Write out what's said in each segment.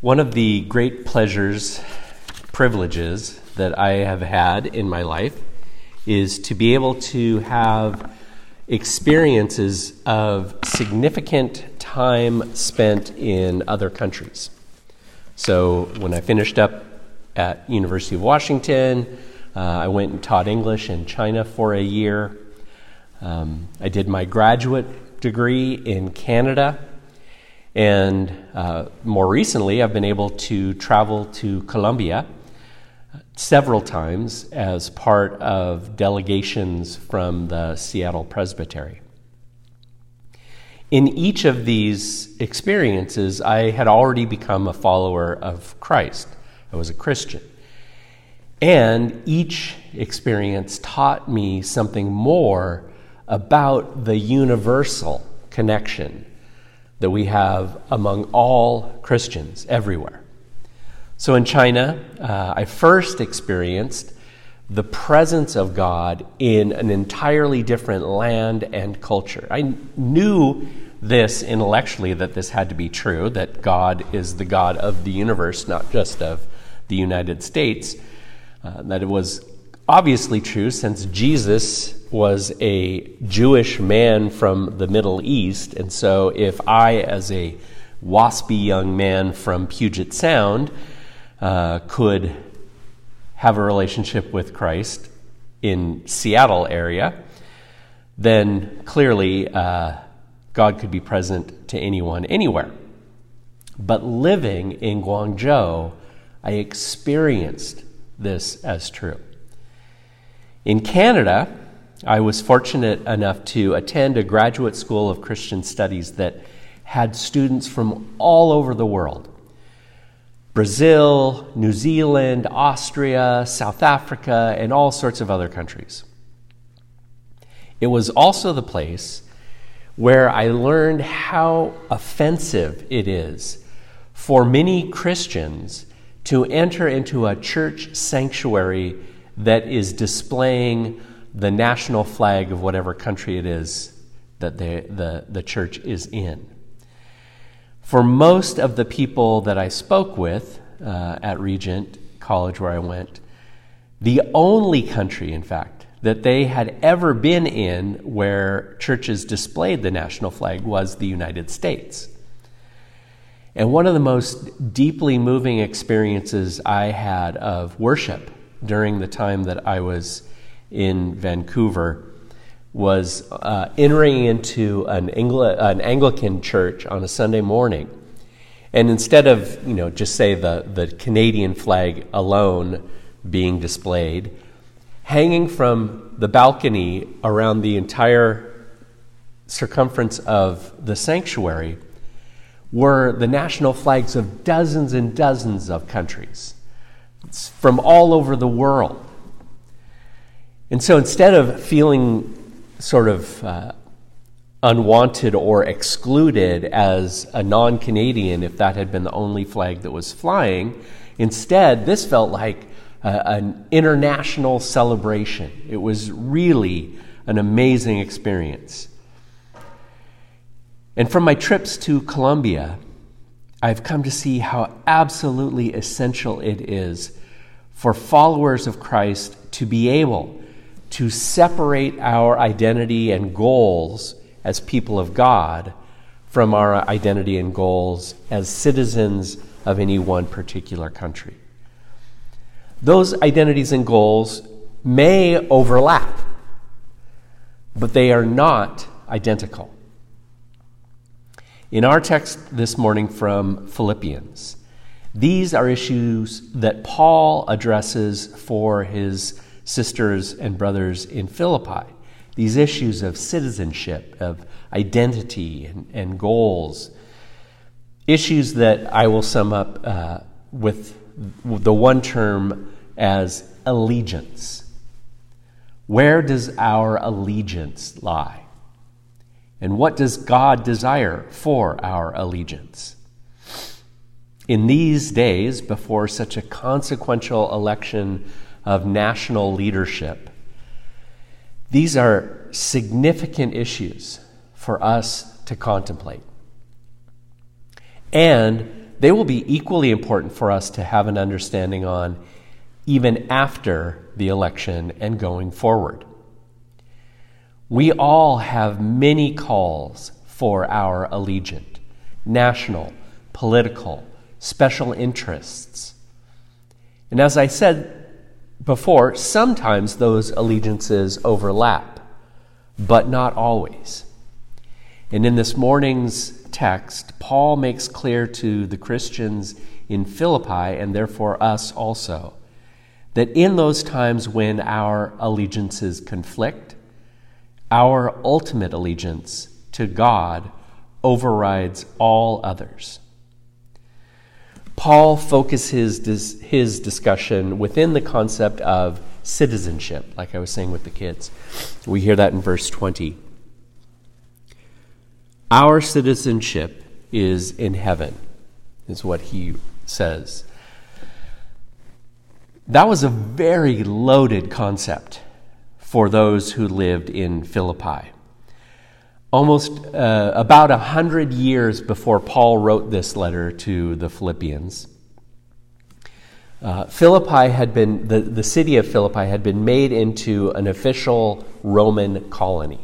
One of the great pleasures, privileges that I have had in my life is to be able to have experiences of significant time spent in other countries. So when I finished up at University of Washington, uh, I went and taught English in China for a year. Um, I did my graduate degree in Canada and uh, more recently, I've been able to travel to Colombia several times as part of delegations from the Seattle Presbytery. In each of these experiences, I had already become a follower of Christ. I was a Christian. And each experience taught me something more about the universal connection that we have among all Christians everywhere. So in China, uh, I first experienced the presence of God in an entirely different land and culture. I knew this intellectually that this had to be true, that God is the God of the universe, not just of the United States. Uh, that it was obviously true since Jesus was a Jewish man from the Middle East. And so, if I, as a waspy young man from Puget Sound, uh, could have a relationship with Christ in Seattle area, then clearly uh, God could be present to anyone anywhere. But living in Guangzhou, I experienced this as true. In Canada, I was fortunate enough to attend a graduate school of Christian studies that had students from all over the world Brazil, New Zealand, Austria, South Africa, and all sorts of other countries. It was also the place where I learned how offensive it is for many Christians to enter into a church sanctuary that is displaying the national flag of whatever country it is that the, the, the church is in. For most of the people that I spoke with uh, at Regent College, where I went, the only country, in fact, that they had ever been in where churches displayed the national flag was the United States. And one of the most deeply moving experiences I had of worship during the time that I was in Vancouver was uh, entering into an, Angli- an Anglican church on a Sunday morning. And instead of, you know, just say the, the Canadian flag alone being displayed, hanging from the balcony around the entire circumference of the sanctuary were the national flags of dozens and dozens of countries it's from all over the world. And so instead of feeling sort of uh, unwanted or excluded as a non Canadian, if that had been the only flag that was flying, instead, this felt like uh, an international celebration. It was really an amazing experience. And from my trips to Colombia, I've come to see how absolutely essential it is for followers of Christ to be able to separate our identity and goals as people of God from our identity and goals as citizens of any one particular country. Those identities and goals may overlap, but they are not identical. In our text this morning from Philippians, these are issues that Paul addresses for his sisters and brothers in Philippi. These issues of citizenship, of identity, and, and goals. Issues that I will sum up uh, with the one term as allegiance. Where does our allegiance lie? And what does God desire for our allegiance? In these days, before such a consequential election of national leadership. These are significant issues for us to contemplate. And they will be equally important for us to have an understanding on even after the election and going forward. We all have many calls for our allegiance national, political, special interests. And as I said before, sometimes those allegiances overlap, but not always. And in this morning's text, Paul makes clear to the Christians in Philippi, and therefore us also, that in those times when our allegiances conflict, our ultimate allegiance to God overrides all others. Paul focuses his his discussion within the concept of citizenship, like I was saying with the kids. We hear that in verse 20. Our citizenship is in heaven, is what he says. That was a very loaded concept for those who lived in Philippi. Almost uh, about a hundred years before Paul wrote this letter to the Philippians, uh, Philippi had been, the, the city of Philippi had been made into an official Roman colony.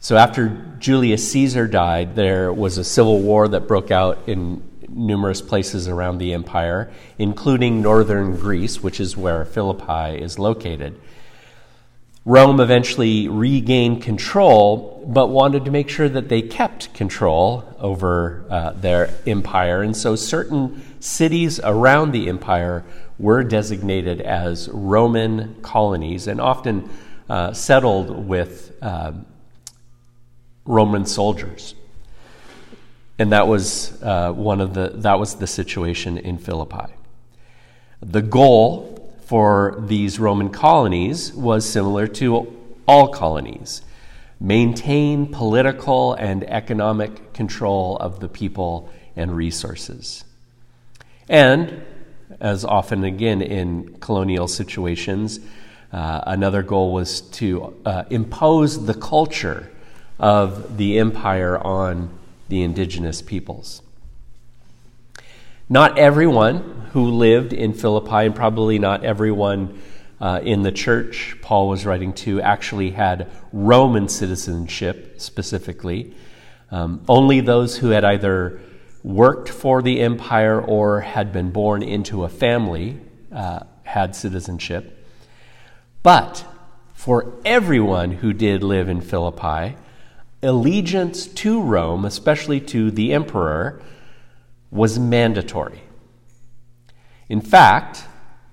So after Julius Caesar died, there was a civil war that broke out in numerous places around the empire, including northern Greece, which is where Philippi is located. Rome eventually regained control, but wanted to make sure that they kept control over uh, their empire. And so certain cities around the empire were designated as Roman colonies and often uh, settled with. Um, Roman soldiers. And that was uh, one of the that was the situation in Philippi. The goal for these Roman colonies was similar to all colonies maintain political and economic control of the people and resources. And, as often again in colonial situations, uh, another goal was to uh, impose the culture of the empire on the indigenous peoples. Not everyone who lived in Philippi, and probably not everyone uh, in the church Paul was writing to, actually had Roman citizenship specifically. Um, only those who had either worked for the empire or had been born into a family uh, had citizenship. But for everyone who did live in Philippi, allegiance to Rome, especially to the emperor, was mandatory. In fact,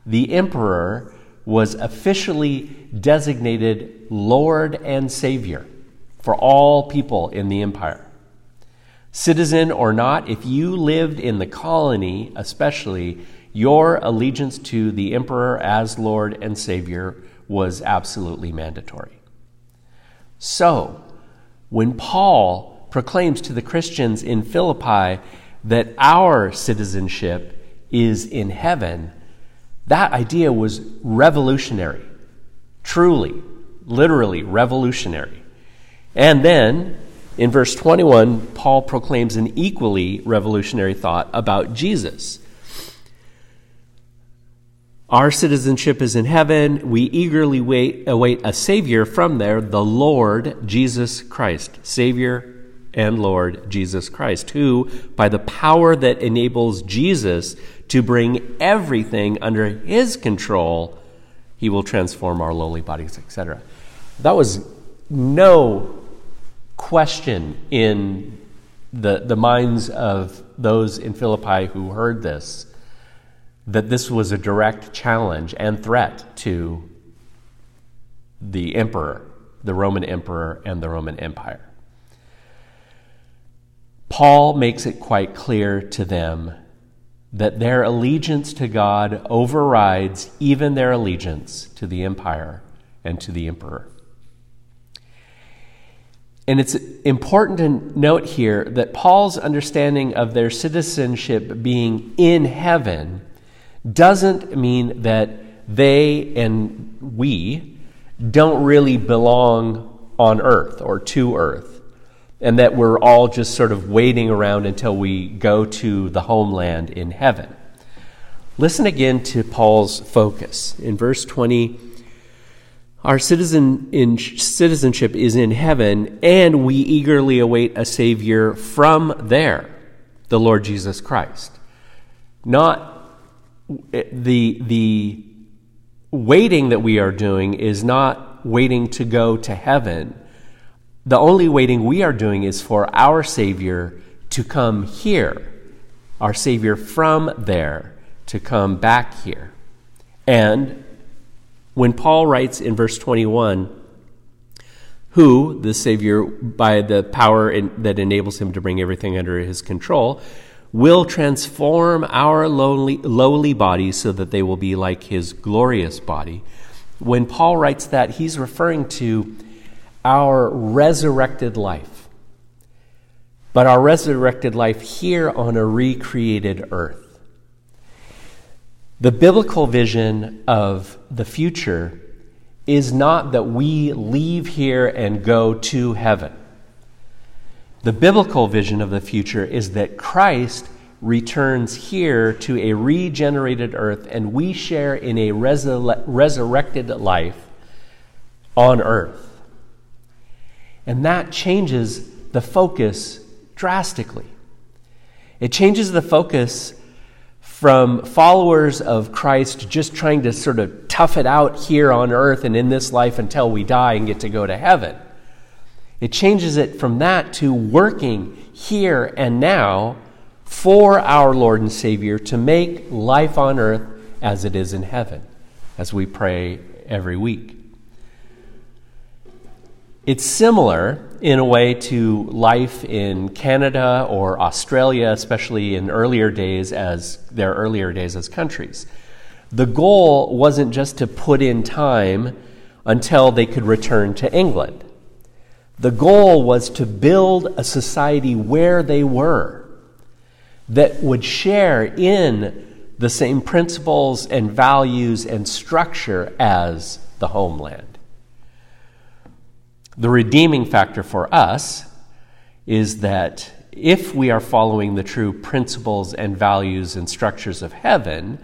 the emperor was officially designated Lord and Savior for all people in the empire. Citizen or not, if you lived in the colony, especially, your allegiance to the emperor as Lord and Savior was absolutely mandatory. So, when Paul proclaims to the Christians in Philippi that our citizenship is in heaven, that idea was revolutionary. Truly, literally revolutionary. And then, in verse 21, Paul proclaims an equally revolutionary thought about Jesus. Our citizenship is in heaven. We eagerly wait, await a Savior from there, the Lord Jesus Christ. Savior and Lord Jesus Christ, who, by the power that enables Jesus to bring everything under his control, he will transform our lowly bodies, etc. That was no question in the, the minds of those in Philippi who heard this that this was a direct challenge and threat to the emperor, the Roman emperor, and the Roman Empire. Paul makes it quite clear to them that their allegiance to God overrides even their allegiance to the empire and to the emperor. And it's important to note here that Paul's understanding of their citizenship being in heaven doesn't mean that they and we don't really belong on earth or to earth. And that we're all just sort of waiting around until we go to the homeland in heaven. Listen again to Paul's focus. In verse 20, our citizen in citizenship is in heaven, and we eagerly await a Savior from there, the Lord Jesus Christ. Not the, the waiting that we are doing is not waiting to go to heaven the only waiting we are doing is for our Savior to come here, our Savior from there to come back here. And when Paul writes in verse 21, who, the Savior, by the power in, that enables him to bring everything under his control, will transform our lowly, lowly bodies so that they will be like his glorious body. When Paul writes that, he's referring to our resurrected life, but our resurrected life here on a recreated earth. The biblical vision of the future is not that we leave here and go to heaven. The biblical vision of the future is that Christ returns here to a regenerated earth and we share in a resurrected life on earth. And that changes the focus drastically. It changes the focus from followers of Christ just trying to sort of tough it out here on earth and in this life until we die and get to go to heaven. It changes it from that to working here and now for our Lord and Savior to make life on earth as it is in heaven, as we pray every week. It's similar in a way to life in Canada or Australia, especially in earlier days as their earlier days as countries. The goal wasn't just to put in time until they could return to England. The goal was to build a society where they were that would share in the same principles and values and structure as the homeland. The redeeming factor for us is that if we are following the true principles and values and structures of heaven,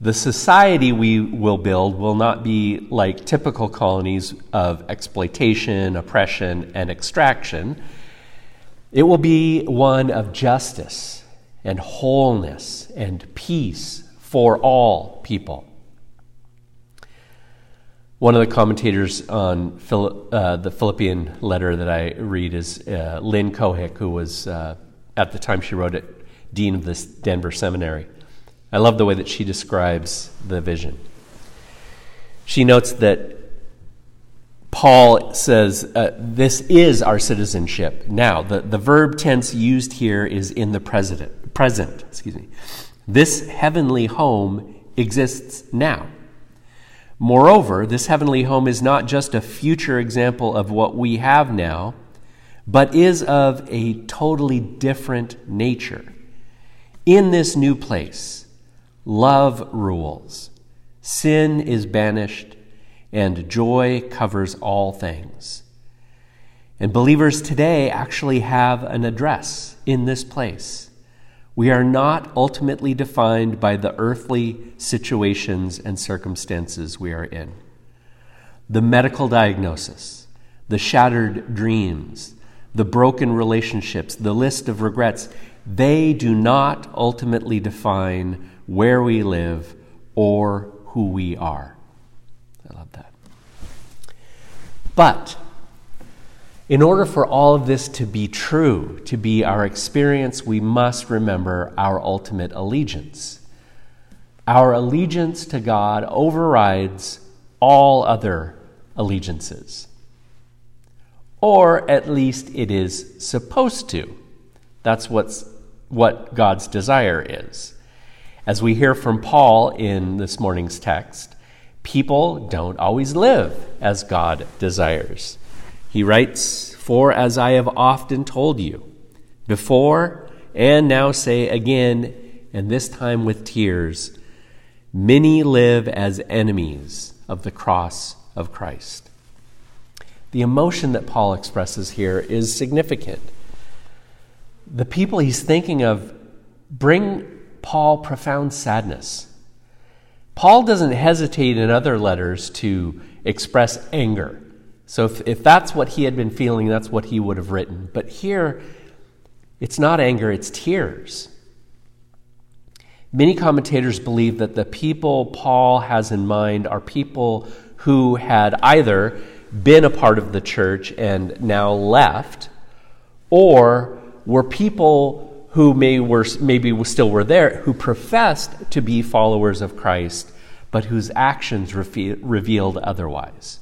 the society we will build will not be like typical colonies of exploitation, oppression, and extraction. It will be one of justice and wholeness and peace for all people. One of the commentators on Phil, uh, the Philippian letter that I read is uh, Lynn Cohick, who was, uh, at the time she wrote it, dean of this Denver seminary. I love the way that she describes the vision. She notes that Paul says, uh, This is our citizenship. Now, the, the verb tense used here is in the present, present. Excuse me. This heavenly home exists now. Moreover, this heavenly home is not just a future example of what we have now, but is of a totally different nature. In this new place, love rules, sin is banished, and joy covers all things. And believers today actually have an address in this place. We are not ultimately defined by the earthly situations and circumstances we are in. The medical diagnosis, the shattered dreams, the broken relationships, the list of regrets, they do not ultimately define where we live or who we are. I love that. But in order for all of this to be true, to be our experience, we must remember our ultimate allegiance. Our allegiance to God overrides all other allegiances. Or at least it is supposed to. That's what's, what God's desire is. As we hear from Paul in this morning's text, people don't always live as God desires. He writes, For as I have often told you, before and now say again, and this time with tears, many live as enemies of the cross of Christ. The emotion that Paul expresses here is significant. The people he's thinking of bring Paul profound sadness. Paul doesn't hesitate in other letters to express anger. So if, if that's what he had been feeling, that's what he would have written. But here, it's not anger, it's tears. Many commentators believe that the people Paul has in mind are people who had either been a part of the church and now left, or were people who may were, maybe still were there, who professed to be followers of Christ, but whose actions revealed otherwise.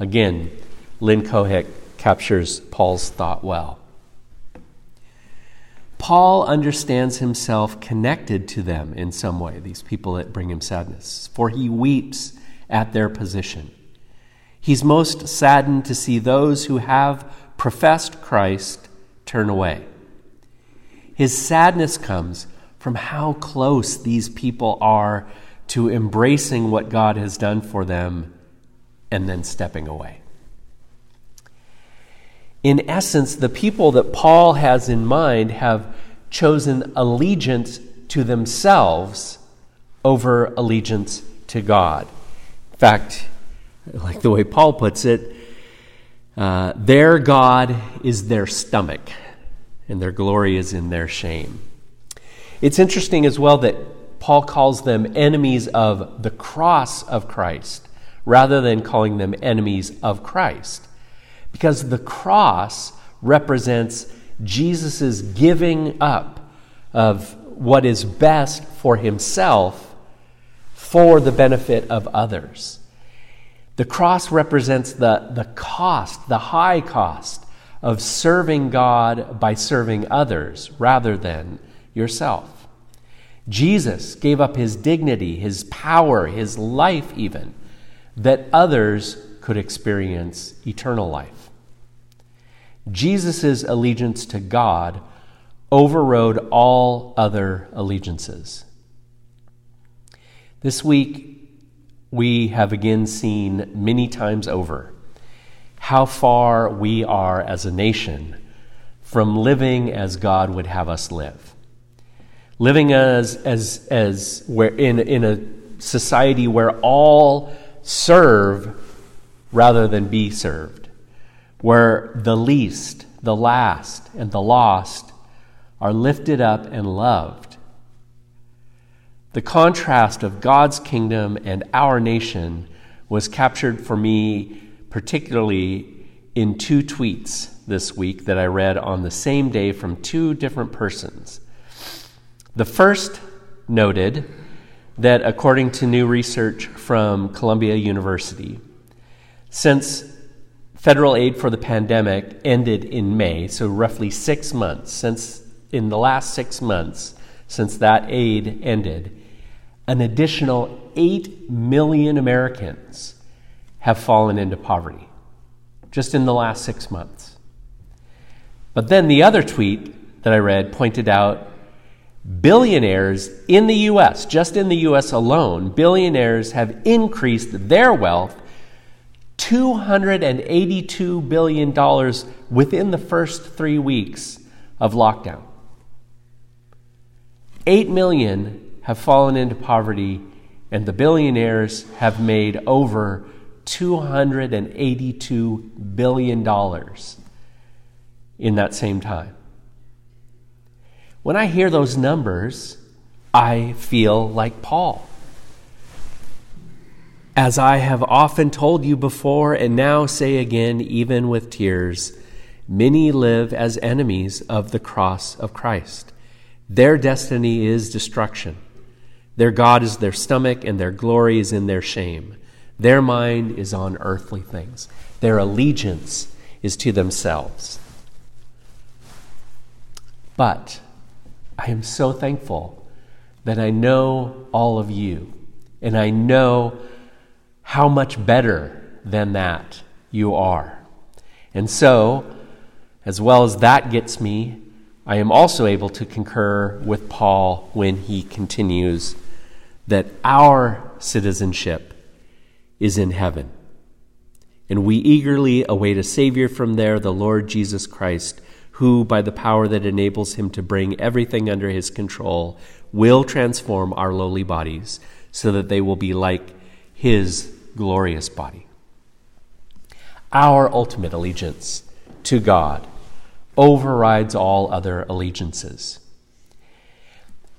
Again, Lynn Cohick captures Paul's thought well. Paul understands himself connected to them in some way, these people that bring him sadness, for he weeps at their position. He's most saddened to see those who have professed Christ turn away. His sadness comes from how close these people are to embracing what God has done for them and then stepping away. In essence, the people that Paul has in mind have chosen allegiance to themselves over allegiance to God. In fact, like the way Paul puts it, uh, their God is their stomach, and their glory is in their shame. It's interesting as well that Paul calls them enemies of the cross of Christ rather than calling them enemies of Christ. Because the cross represents Jesus' giving up of what is best for himself for the benefit of others. The cross represents the, the cost, the high cost of serving God by serving others rather than yourself. Jesus gave up his dignity, his power, his life, even, that others could experience eternal life. Jesus' allegiance to God overrode all other allegiances. This week, we have again seen many times over how far we are as a nation from living as God would have us live. Living as, as, as where in, in a society where all serve rather than be served, where the least, the last, and the lost are lifted up and loved. The contrast of God's kingdom and our nation was captured for me particularly in two tweets this week that I read on the same day from two different persons. The first noted that according to new research from Columbia University, since federal aid for the pandemic ended in May, so roughly six months since in the last six months since that aid ended, an additional 8 million Americans have fallen into poverty just in the last six months. But then the other tweet that I read pointed out billionaires in the US, just in the US alone, billionaires have increased their wealth $282 billion within the first three weeks of lockdown. 8 million have fallen into poverty, and the billionaires have made over $282 billion in that same time. When I hear those numbers, I feel like Paul. As I have often told you before and now say again, even with tears, many live as enemies of the cross of Christ. Their destiny is destruction. Their God is their stomach, and their glory is in their shame. Their mind is on earthly things. Their allegiance is to themselves. But I am so thankful that I know all of you, and I know how much better than that you are. And so, as well as that gets me, I am also able to concur with Paul when he continues that our citizenship is in heaven. and we eagerly await a Savior from there, the Lord Jesus Christ, who, by the power that enables him to bring everything under his control, will transform our lowly bodies so that they will be like his glorious body. Our ultimate allegiance to God overrides all other allegiances.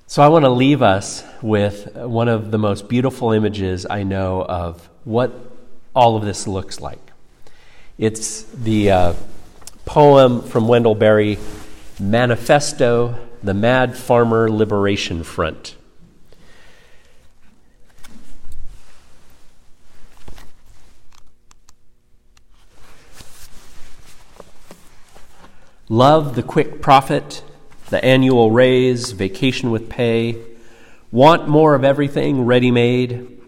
So I want to leave us with one of the most beautiful images I know of what all of this looks like. It's the uh, poem from Wendell Berry, Manifesto, the Mad Farmer Liberation Front. Love the quick profit, the annual raise, vacation with pay. Want more of everything ready made.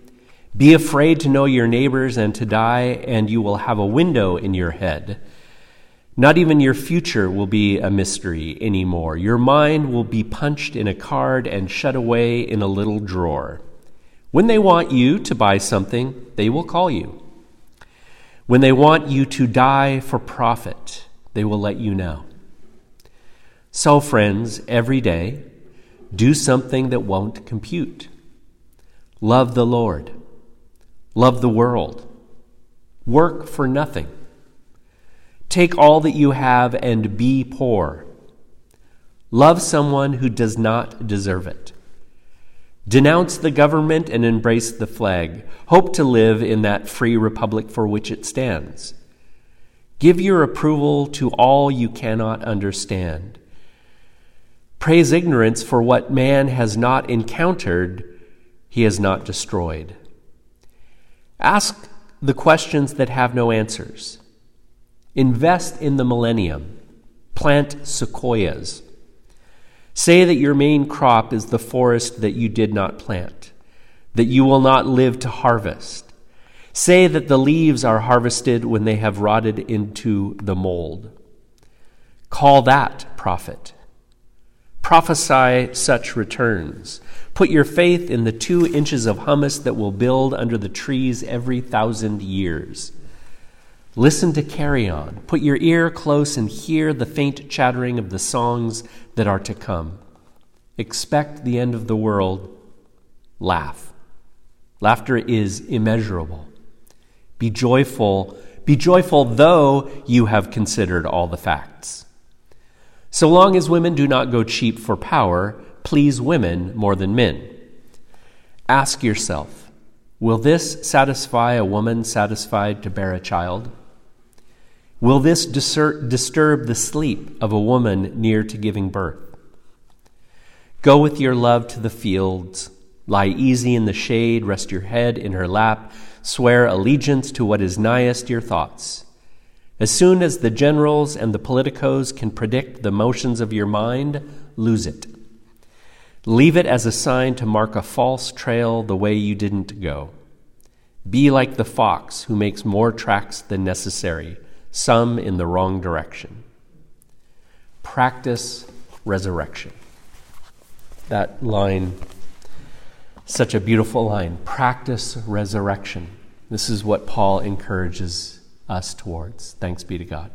Be afraid to know your neighbors and to die, and you will have a window in your head. Not even your future will be a mystery anymore. Your mind will be punched in a card and shut away in a little drawer. When they want you to buy something, they will call you. When they want you to die for profit, they will let you know. So, friends, every day, do something that won't compute. Love the Lord. Love the world. Work for nothing. Take all that you have and be poor. Love someone who does not deserve it. Denounce the government and embrace the flag. Hope to live in that free republic for which it stands. Give your approval to all you cannot understand. Praise ignorance for what man has not encountered, he has not destroyed. Ask the questions that have no answers. Invest in the millennium. Plant sequoias. Say that your main crop is the forest that you did not plant, that you will not live to harvest. Say that the leaves are harvested when they have rotted into the mold. Call that profit. Prophesy such returns. Put your faith in the two inches of humus that will build under the trees every thousand years. Listen to Carry On. Put your ear close and hear the faint chattering of the songs that are to come. Expect the end of the world. Laugh. Laughter is immeasurable. Be joyful. Be joyful though you have considered all the facts. So long as women do not go cheap for power, please women more than men. Ask yourself Will this satisfy a woman satisfied to bear a child? Will this disturb the sleep of a woman near to giving birth? Go with your love to the fields, lie easy in the shade, rest your head in her lap, swear allegiance to what is nighest your thoughts. As soon as the generals and the politicos can predict the motions of your mind, lose it. Leave it as a sign to mark a false trail the way you didn't go. Be like the fox who makes more tracks than necessary, some in the wrong direction. Practice resurrection. That line, such a beautiful line. Practice resurrection. This is what Paul encourages us towards. Thanks be to God.